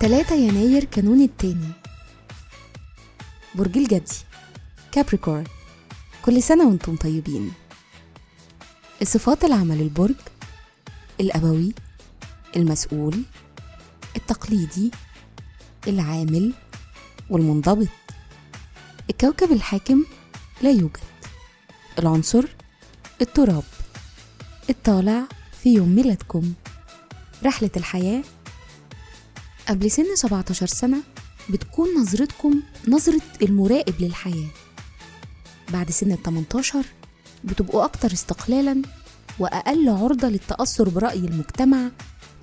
تلاتة يناير كانون التاني. برج الجدي كابريكورن كل سنة وأنتم طيبين. الصفات العمل البرج الأبوي المسؤول التقليدي العامل والمنضبط. الكوكب الحاكم لا يوجد. العنصر التراب. الطالع في يوم ميلادكم. رحلة الحياة. قبل سن 17 سنة بتكون نظرتكم نظرة المراقب للحياة. بعد سن ال 18 بتبقوا أكتر استقلالا وأقل عرضة للتأثر برأي المجتمع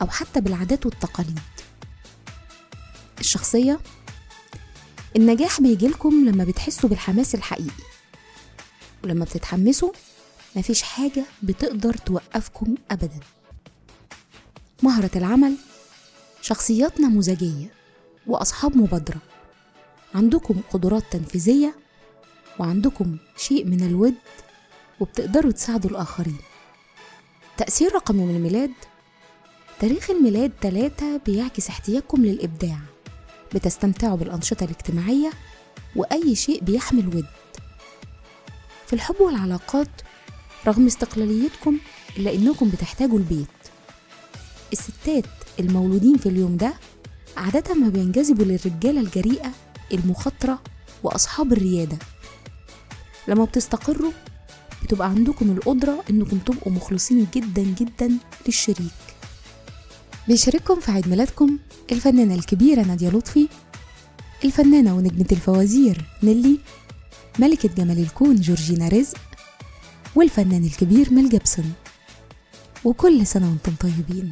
أو حتى بالعادات والتقاليد. الشخصية. النجاح بيجيلكم لما بتحسوا بالحماس الحقيقي. ولما بتتحمسوا مفيش حاجة بتقدر توقفكم أبدا. مهرة العمل شخصيات نموذجية وأصحاب مبادرة. عندكم قدرات تنفيذية وعندكم شيء من الود وبتقدروا تساعدوا الآخرين. تأثير رقم يوم الميلاد تاريخ الميلاد تلاتة بيعكس احتياجكم للإبداع. بتستمتعوا بالأنشطة الاجتماعية وأي شيء بيحمل ود. في الحب والعلاقات رغم استقلاليتكم إلا إنكم بتحتاجوا البيت. الستات المولودين في اليوم ده عادة ما بينجذبوا للرجالة الجريئة المخاطرة وأصحاب الريادة. لما بتستقروا بتبقى عندكم القدرة إنكم تبقوا مخلصين جدا جدا للشريك. بيشارككم في عيد ميلادكم الفنانة الكبيرة نادية لطفي الفنانة ونجمة الفوازير نيلي ملكة جمال الكون جورجينا رزق والفنان الكبير ميل جيبسون. وكل سنة وأنتم طيبين.